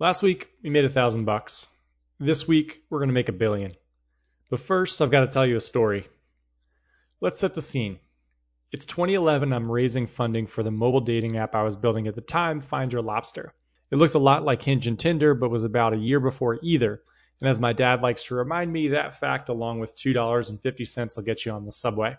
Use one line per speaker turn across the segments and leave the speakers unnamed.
Last week, we made a thousand bucks. This week, we're going to make a billion. But first, I've got to tell you a story. Let's set the scene. It's 2011. I'm raising funding for the mobile dating app I was building at the time, Find Your Lobster. It looked a lot like Hinge and Tinder, but was about a year before either. And as my dad likes to remind me, that fact, along with $2.50, will get you on the subway.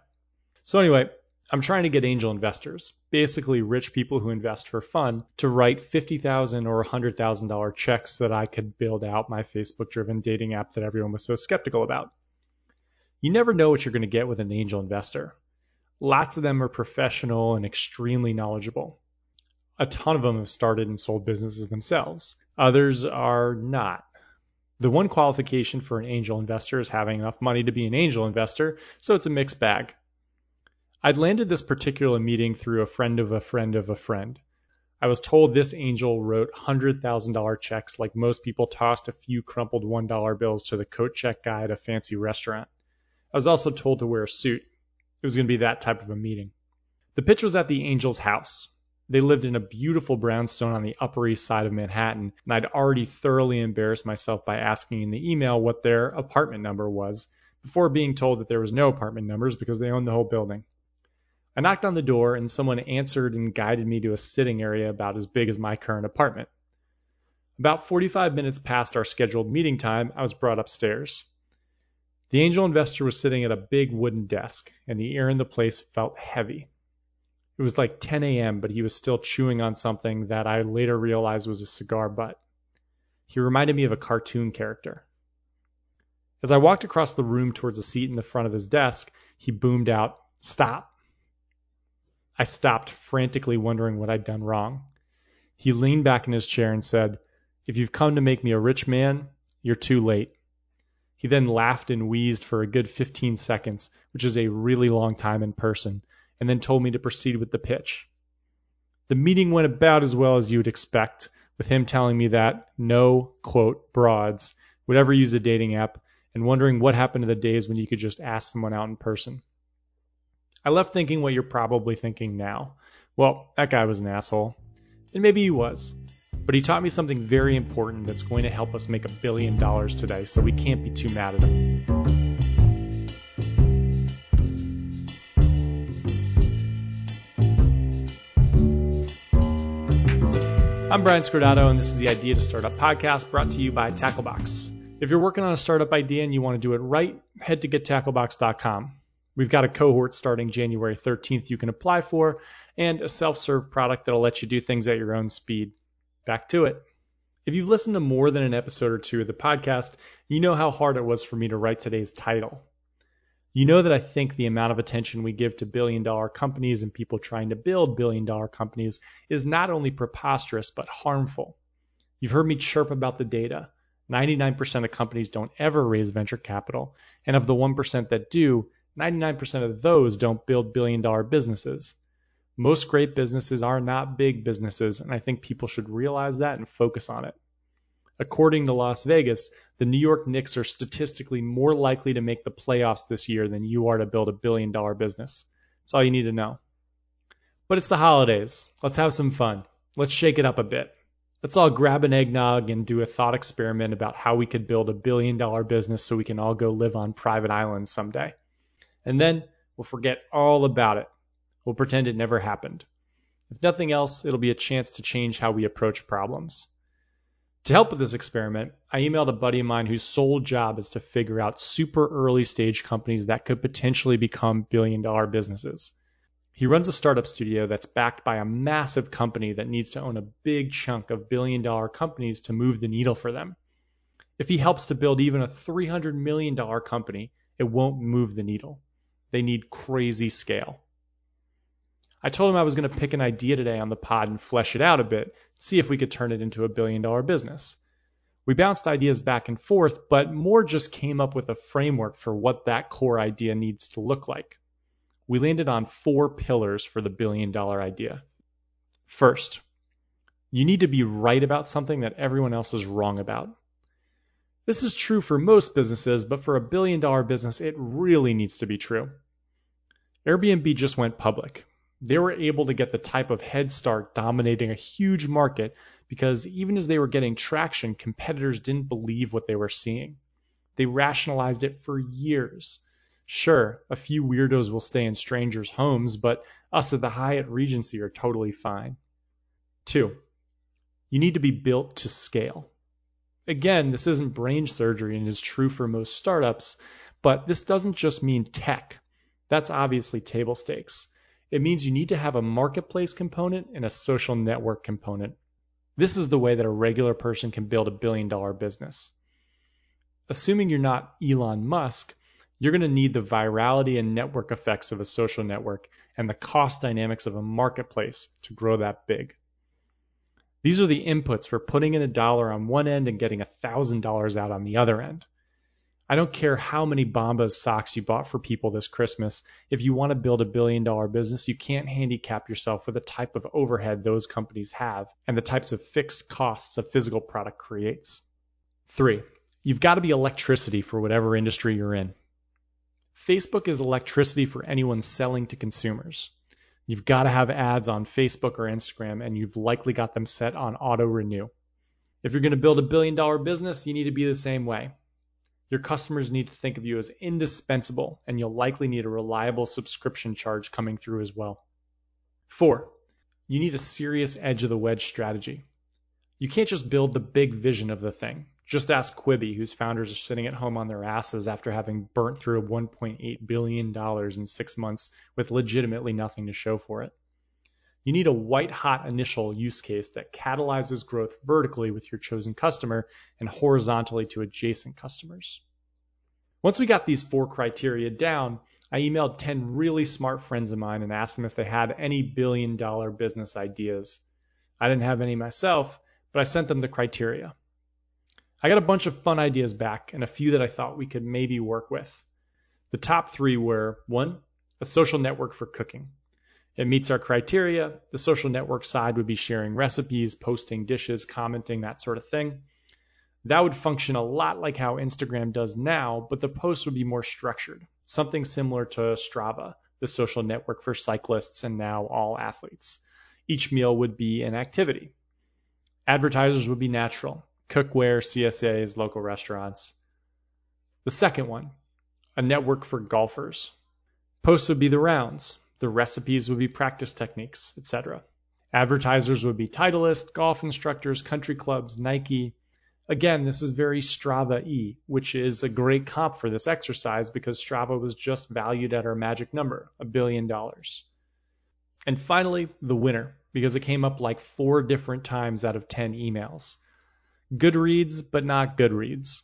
So, anyway, I'm trying to get angel investors, basically rich people who invest for fun, to write 50,000 or $100,000 checks so that I could build out my Facebook driven dating app that everyone was so skeptical about. You never know what you're going to get with an angel investor. Lots of them are professional and extremely knowledgeable. A ton of them have started and sold businesses themselves. Others are not. The one qualification for an angel investor is having enough money to be an angel investor, so it's a mixed bag. I'd landed this particular meeting through a friend of a friend of a friend. I was told this angel wrote $100,000 checks like most people tossed a few crumpled $1 bills to the coat check guy at a fancy restaurant. I was also told to wear a suit. It was going to be that type of a meeting. The pitch was at the angel's house. They lived in a beautiful brownstone on the Upper East Side of Manhattan, and I'd already thoroughly embarrassed myself by asking in the email what their apartment number was before being told that there was no apartment numbers because they owned the whole building. I knocked on the door and someone answered and guided me to a sitting area about as big as my current apartment. About 45 minutes past our scheduled meeting time, I was brought upstairs. The angel investor was sitting at a big wooden desk, and the air in the place felt heavy. It was like 10 a.m., but he was still chewing on something that I later realized was a cigar butt. He reminded me of a cartoon character. As I walked across the room towards a seat in the front of his desk, he boomed out, Stop. I stopped, frantically wondering what I'd done wrong. He leaned back in his chair and said, If you've come to make me a rich man, you're too late. He then laughed and wheezed for a good 15 seconds, which is a really long time in person, and then told me to proceed with the pitch. The meeting went about as well as you would expect, with him telling me that no, quote, broads would ever use a dating app and wondering what happened to the days when you could just ask someone out in person. I left thinking what you're probably thinking now. Well, that guy was an asshole. And maybe he was. But he taught me something very important that's going to help us make a billion dollars today, so we can't be too mad at him. I'm Brian Scordato, and this is the Idea to Startup podcast brought to you by Tacklebox. If you're working on a startup idea and you want to do it right, head to gettacklebox.com. We've got a cohort starting January 13th you can apply for, and a self serve product that'll let you do things at your own speed. Back to it. If you've listened to more than an episode or two of the podcast, you know how hard it was for me to write today's title. You know that I think the amount of attention we give to billion dollar companies and people trying to build billion dollar companies is not only preposterous, but harmful. You've heard me chirp about the data. 99% of companies don't ever raise venture capital, and of the 1% that do, 99% of those don't build billion dollar businesses. Most great businesses are not big businesses, and I think people should realize that and focus on it. According to Las Vegas, the New York Knicks are statistically more likely to make the playoffs this year than you are to build a billion dollar business. That's all you need to know. But it's the holidays. Let's have some fun. Let's shake it up a bit. Let's all grab an eggnog and do a thought experiment about how we could build a billion dollar business so we can all go live on private islands someday and then we'll forget all about it. We'll pretend it never happened. If nothing else, it'll be a chance to change how we approach problems. To help with this experiment, I emailed a buddy of mine whose sole job is to figure out super early stage companies that could potentially become billion dollar businesses. He runs a startup studio that's backed by a massive company that needs to own a big chunk of billion dollar companies to move the needle for them. If he helps to build even a $300 million company, it won't move the needle. They need crazy scale. I told him I was going to pick an idea today on the pod and flesh it out a bit, see if we could turn it into a billion dollar business. We bounced ideas back and forth, but more just came up with a framework for what that core idea needs to look like. We landed on four pillars for the billion dollar idea. First, you need to be right about something that everyone else is wrong about. This is true for most businesses, but for a billion dollar business, it really needs to be true. Airbnb just went public. They were able to get the type of head start dominating a huge market because even as they were getting traction, competitors didn't believe what they were seeing. They rationalized it for years. Sure, a few weirdos will stay in strangers' homes, but us at the Hyatt Regency are totally fine. Two, you need to be built to scale. Again, this isn't brain surgery and is true for most startups, but this doesn't just mean tech. That's obviously table stakes. It means you need to have a marketplace component and a social network component. This is the way that a regular person can build a billion dollar business. Assuming you're not Elon Musk, you're going to need the virality and network effects of a social network and the cost dynamics of a marketplace to grow that big. These are the inputs for putting in a dollar on one end and getting $1,000 out on the other end. I don't care how many Bombas socks you bought for people this Christmas. If you want to build a billion dollar business, you can't handicap yourself with the type of overhead those companies have and the types of fixed costs a physical product creates. Three, you've got to be electricity for whatever industry you're in. Facebook is electricity for anyone selling to consumers. You've got to have ads on Facebook or Instagram, and you've likely got them set on auto renew. If you're going to build a billion dollar business, you need to be the same way. Your customers need to think of you as indispensable, and you'll likely need a reliable subscription charge coming through as well. Four, you need a serious edge of the wedge strategy. You can't just build the big vision of the thing. Just ask Quibi, whose founders are sitting at home on their asses after having burnt through $1.8 billion in six months with legitimately nothing to show for it. You need a white hot initial use case that catalyzes growth vertically with your chosen customer and horizontally to adjacent customers. Once we got these four criteria down, I emailed 10 really smart friends of mine and asked them if they had any billion dollar business ideas. I didn't have any myself, but I sent them the criteria. I got a bunch of fun ideas back and a few that I thought we could maybe work with. The top three were one, a social network for cooking. It meets our criteria. The social network side would be sharing recipes, posting dishes, commenting, that sort of thing. That would function a lot like how Instagram does now, but the posts would be more structured, something similar to Strava, the social network for cyclists and now all athletes. Each meal would be an activity. Advertisers would be natural cookware, CSAs, local restaurants. The second one, a network for golfers. Posts would be the rounds. The recipes would be practice techniques, etc. Advertisers would be Titleist, golf instructors, country clubs, Nike. Again, this is very Strava E, which is a great comp for this exercise because Strava was just valued at our magic number, a billion dollars. And finally, the winner, because it came up like four different times out of 10 emails. Goodreads, but not Goodreads.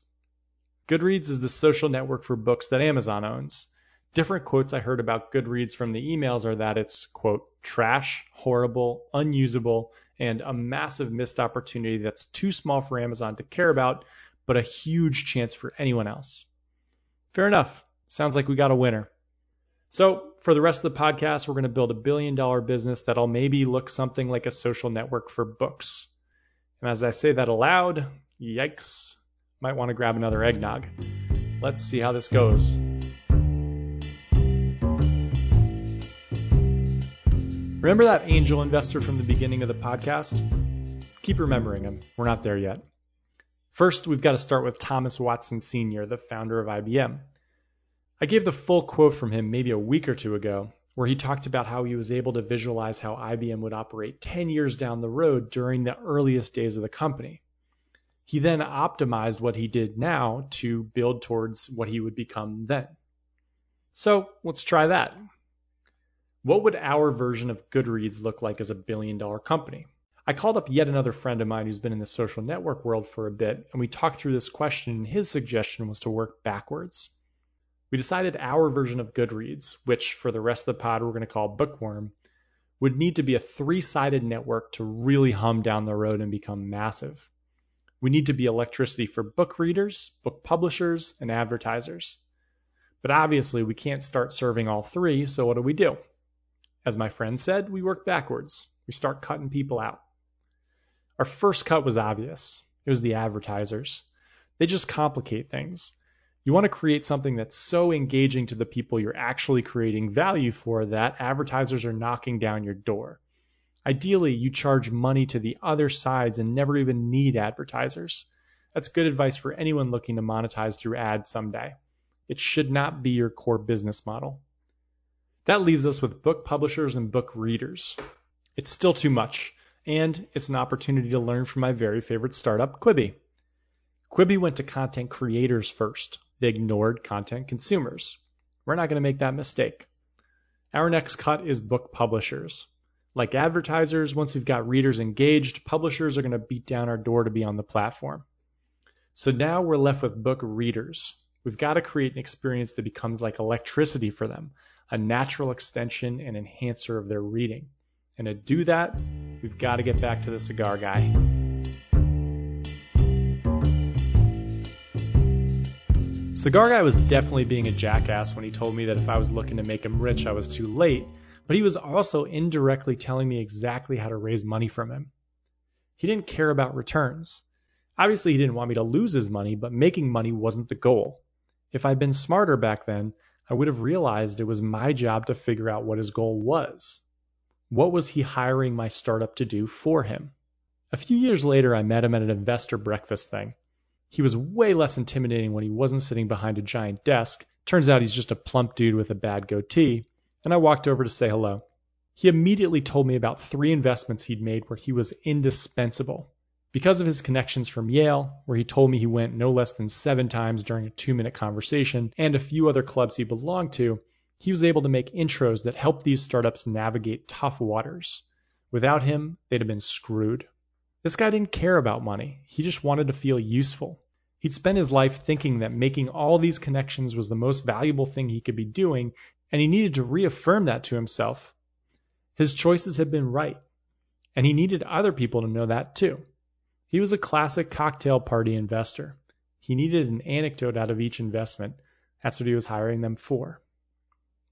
Goodreads is the social network for books that Amazon owns. Different quotes I heard about Goodreads from the emails are that it's, quote, trash, horrible, unusable, and a massive missed opportunity that's too small for Amazon to care about, but a huge chance for anyone else. Fair enough. Sounds like we got a winner. So, for the rest of the podcast, we're going to build a billion dollar business that'll maybe look something like a social network for books. And as I say that aloud, yikes, might want to grab another eggnog. Let's see how this goes. Remember that angel investor from the beginning of the podcast? Keep remembering him. We're not there yet. First, we've got to start with Thomas Watson Sr., the founder of IBM. I gave the full quote from him maybe a week or two ago, where he talked about how he was able to visualize how IBM would operate 10 years down the road during the earliest days of the company. He then optimized what he did now to build towards what he would become then. So let's try that. What would our version of Goodreads look like as a billion dollar company? I called up yet another friend of mine who's been in the social network world for a bit, and we talked through this question, and his suggestion was to work backwards we decided our version of Goodreads, which for the rest of the pod we're going to call Bookworm, would need to be a three sided network to really hum down the road and become massive. We need to be electricity for book readers, book publishers, and advertisers. But obviously, we can't start serving all three, so what do we do? As my friend said, we work backwards. We start cutting people out. Our first cut was obvious it was the advertisers. They just complicate things. You want to create something that's so engaging to the people you're actually creating value for that advertisers are knocking down your door. Ideally, you charge money to the other sides and never even need advertisers. That's good advice for anyone looking to monetize through ads someday. It should not be your core business model. That leaves us with book publishers and book readers. It's still too much, and it's an opportunity to learn from my very favorite startup, Quibi. Quibi went to content creators first. They ignored content consumers. We're not going to make that mistake. Our next cut is book publishers. Like advertisers, once we've got readers engaged, publishers are going to beat down our door to be on the platform. So now we're left with book readers. We've got to create an experience that becomes like electricity for them, a natural extension and enhancer of their reading. And to do that, we've got to get back to the cigar guy. Cigar Guy was definitely being a jackass when he told me that if I was looking to make him rich, I was too late, but he was also indirectly telling me exactly how to raise money from him. He didn't care about returns. Obviously, he didn't want me to lose his money, but making money wasn't the goal. If I'd been smarter back then, I would have realized it was my job to figure out what his goal was. What was he hiring my startup to do for him? A few years later, I met him at an investor breakfast thing. He was way less intimidating when he wasn't sitting behind a giant desk. Turns out he's just a plump dude with a bad goatee, and I walked over to say hello. He immediately told me about three investments he'd made where he was indispensable. Because of his connections from Yale, where he told me he went no less than seven times during a two minute conversation, and a few other clubs he belonged to, he was able to make intros that helped these startups navigate tough waters. Without him, they'd have been screwed. This guy didn't care about money. He just wanted to feel useful. He'd spent his life thinking that making all these connections was the most valuable thing he could be doing, and he needed to reaffirm that to himself. His choices had been right, and he needed other people to know that too. He was a classic cocktail party investor. He needed an anecdote out of each investment. That's what he was hiring them for.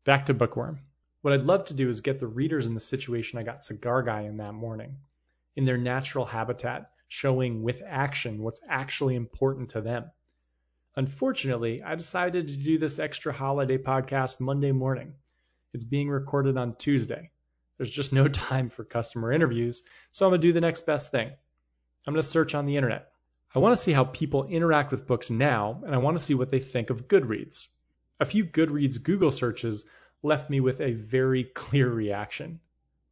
Back to Bookworm. What I'd love to do is get the readers in the situation I got Cigar Guy in that morning in their natural habitat, showing with action what's actually important to them. Unfortunately, I decided to do this extra holiday podcast Monday morning. It's being recorded on Tuesday. There's just no time for customer interviews, so I'm going to do the next best thing. I'm going to search on the internet. I want to see how people interact with books now, and I want to see what they think of Goodreads. A few Goodreads Google searches left me with a very clear reaction.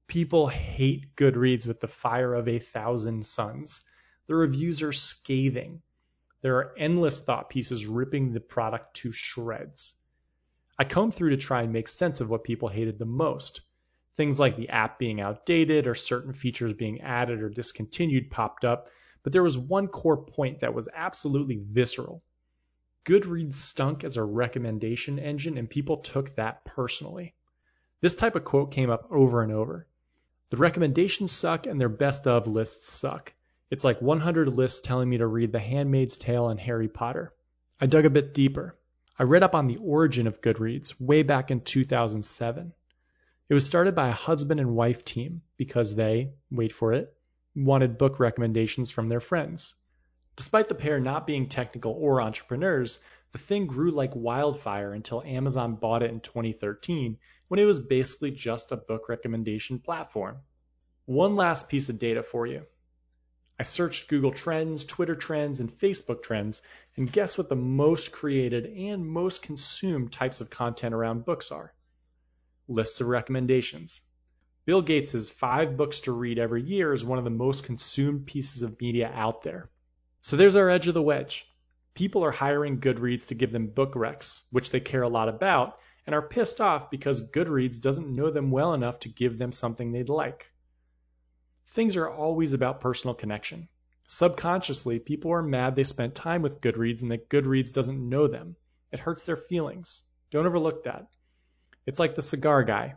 People hate Goodreads with the fire of a thousand suns. The reviews are scathing. There are endless thought pieces ripping the product to shreds. I combed through to try and make sense of what people hated the most. Things like the app being outdated or certain features being added or discontinued popped up, but there was one core point that was absolutely visceral. Goodreads stunk as a recommendation engine, and people took that personally. This type of quote came up over and over. The recommendations suck and their best of lists suck. It's like 100 lists telling me to read The Handmaid's Tale and Harry Potter. I dug a bit deeper. I read up on the origin of Goodreads way back in 2007. It was started by a husband and wife team because they, wait for it, wanted book recommendations from their friends. Despite the pair not being technical or entrepreneurs, the thing grew like wildfire until Amazon bought it in 2013 when it was basically just a book recommendation platform. One last piece of data for you. I searched Google Trends, Twitter Trends, and Facebook Trends, and guess what the most created and most consumed types of content around books are? Lists of recommendations. Bill Gates' five books to read every year is one of the most consumed pieces of media out there. So there's our edge of the wedge. People are hiring Goodreads to give them book recs, which they care a lot about, and are pissed off because Goodreads doesn't know them well enough to give them something they'd like. Things are always about personal connection. Subconsciously, people are mad they spent time with Goodreads and that Goodreads doesn't know them. It hurts their feelings. Don't overlook that. It's like the cigar guy.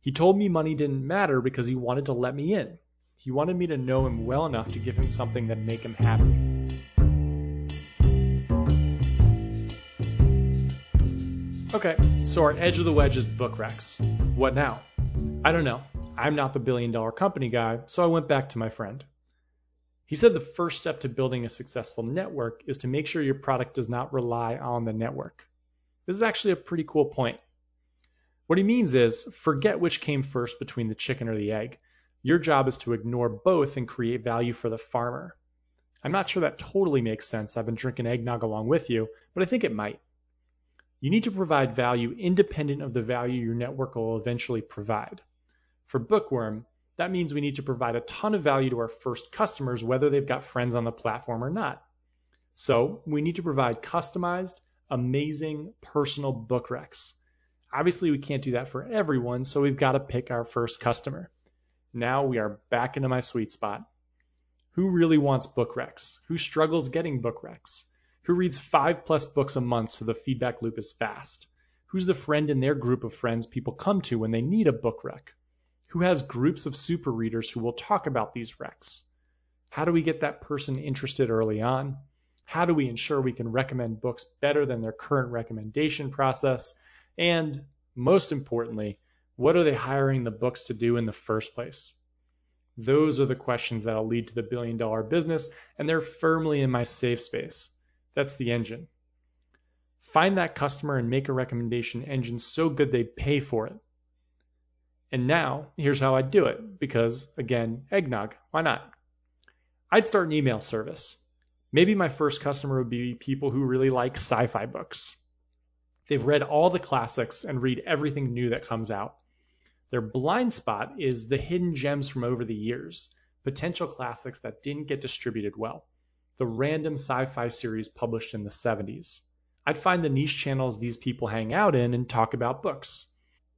He told me money didn't matter because he wanted to let me in. He wanted me to know him well enough to give him something that'd make him happy. Okay, so our edge of the wedge is book recs. What now? I don't know. I'm not the billion dollar company guy, so I went back to my friend. He said the first step to building a successful network is to make sure your product does not rely on the network. This is actually a pretty cool point. What he means is forget which came first between the chicken or the egg. Your job is to ignore both and create value for the farmer. I'm not sure that totally makes sense. I've been drinking eggnog along with you, but I think it might. You need to provide value independent of the value your network will eventually provide. For Bookworm, that means we need to provide a ton of value to our first customers, whether they've got friends on the platform or not. So we need to provide customized, amazing, personal book recs. Obviously, we can't do that for everyone, so we've got to pick our first customer. Now we are back into my sweet spot. Who really wants book recs? Who struggles getting book recs? Who reads five plus books a month so the feedback loop is fast? Who's the friend in their group of friends people come to when they need a book rec? Who has groups of super readers who will talk about these recs? How do we get that person interested early on? How do we ensure we can recommend books better than their current recommendation process? And most importantly, what are they hiring the books to do in the first place? Those are the questions that'll lead to the billion dollar business, and they're firmly in my safe space. That's the engine. Find that customer and make a recommendation engine so good they pay for it. And now, here's how I'd do it, because again, eggnog, why not? I'd start an email service. Maybe my first customer would be people who really like sci fi books. They've read all the classics and read everything new that comes out. Their blind spot is the hidden gems from over the years, potential classics that didn't get distributed well the random sci-fi series published in the 70s. I'd find the niche channels these people hang out in and talk about books.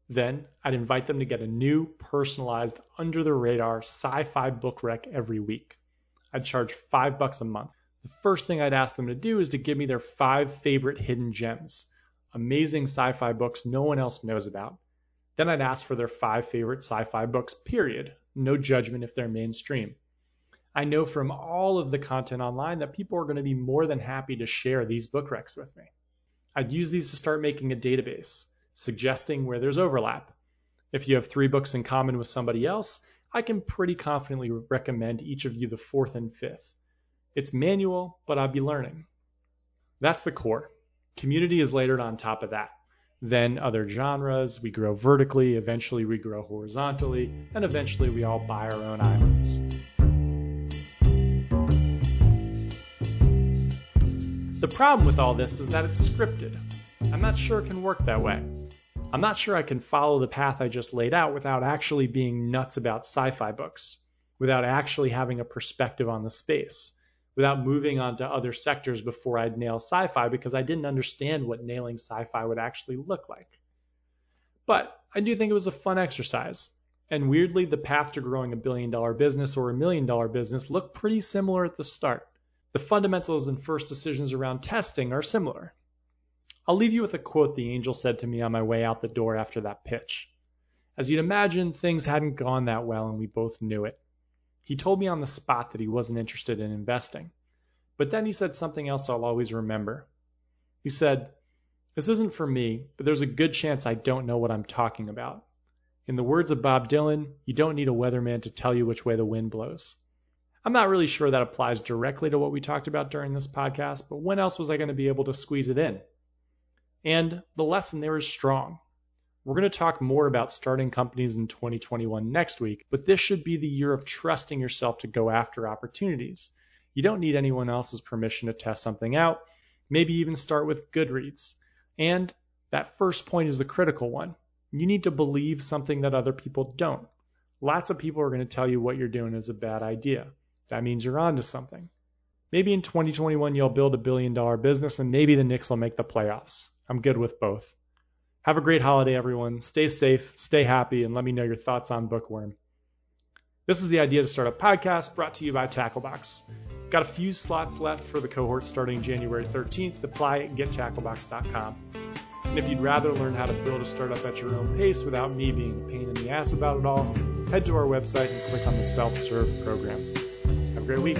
Then I'd invite them to get a new, personalized, under the radar sci-fi book rec every week. I'd charge five bucks a month. The first thing I'd ask them to do is to give me their five favorite hidden gems, amazing sci-fi books no one else knows about. Then I'd ask for their five favorite sci-fi books, period. No judgment if they're mainstream. I know from all of the content online that people are going to be more than happy to share these book recs with me. I'd use these to start making a database, suggesting where there's overlap. If you have three books in common with somebody else, I can pretty confidently recommend each of you the fourth and fifth. It's manual, but I'll be learning. That's the core. Community is layered on top of that. Then other genres, we grow vertically, eventually we grow horizontally, and eventually we all buy our own islands. The problem with all this is that it's scripted. I'm not sure it can work that way. I'm not sure I can follow the path I just laid out without actually being nuts about sci fi books, without actually having a perspective on the space, without moving on to other sectors before I'd nail sci fi because I didn't understand what nailing sci fi would actually look like. But I do think it was a fun exercise. And weirdly, the path to growing a billion dollar business or a million dollar business looked pretty similar at the start the fundamentals and first decisions around testing are similar. I'll leave you with a quote the angel said to me on my way out the door after that pitch. As you'd imagine, things hadn't gone that well and we both knew it. He told me on the spot that he wasn't interested in investing. But then he said something else I'll always remember. He said, This isn't for me, but there's a good chance I don't know what I'm talking about. In the words of Bob Dylan, you don't need a weatherman to tell you which way the wind blows. I'm not really sure that applies directly to what we talked about during this podcast, but when else was I going to be able to squeeze it in? And the lesson there is strong. We're going to talk more about starting companies in 2021 next week, but this should be the year of trusting yourself to go after opportunities. You don't need anyone else's permission to test something out, maybe even start with Goodreads. And that first point is the critical one. You need to believe something that other people don't. Lots of people are going to tell you what you're doing is a bad idea. That means you're on to something. Maybe in 2021 you'll build a billion dollar business and maybe the Knicks will make the playoffs. I'm good with both. Have a great holiday, everyone. Stay safe, stay happy, and let me know your thoughts on Bookworm. This is the Idea to Startup Podcast brought to you by Tacklebox. Got a few slots left for the cohort starting January 13th. Apply at gettacklebox.com. And if you'd rather learn how to build a startup at your own pace without me being a pain in the ass about it all, head to our website and click on the self serve program. Have a great week.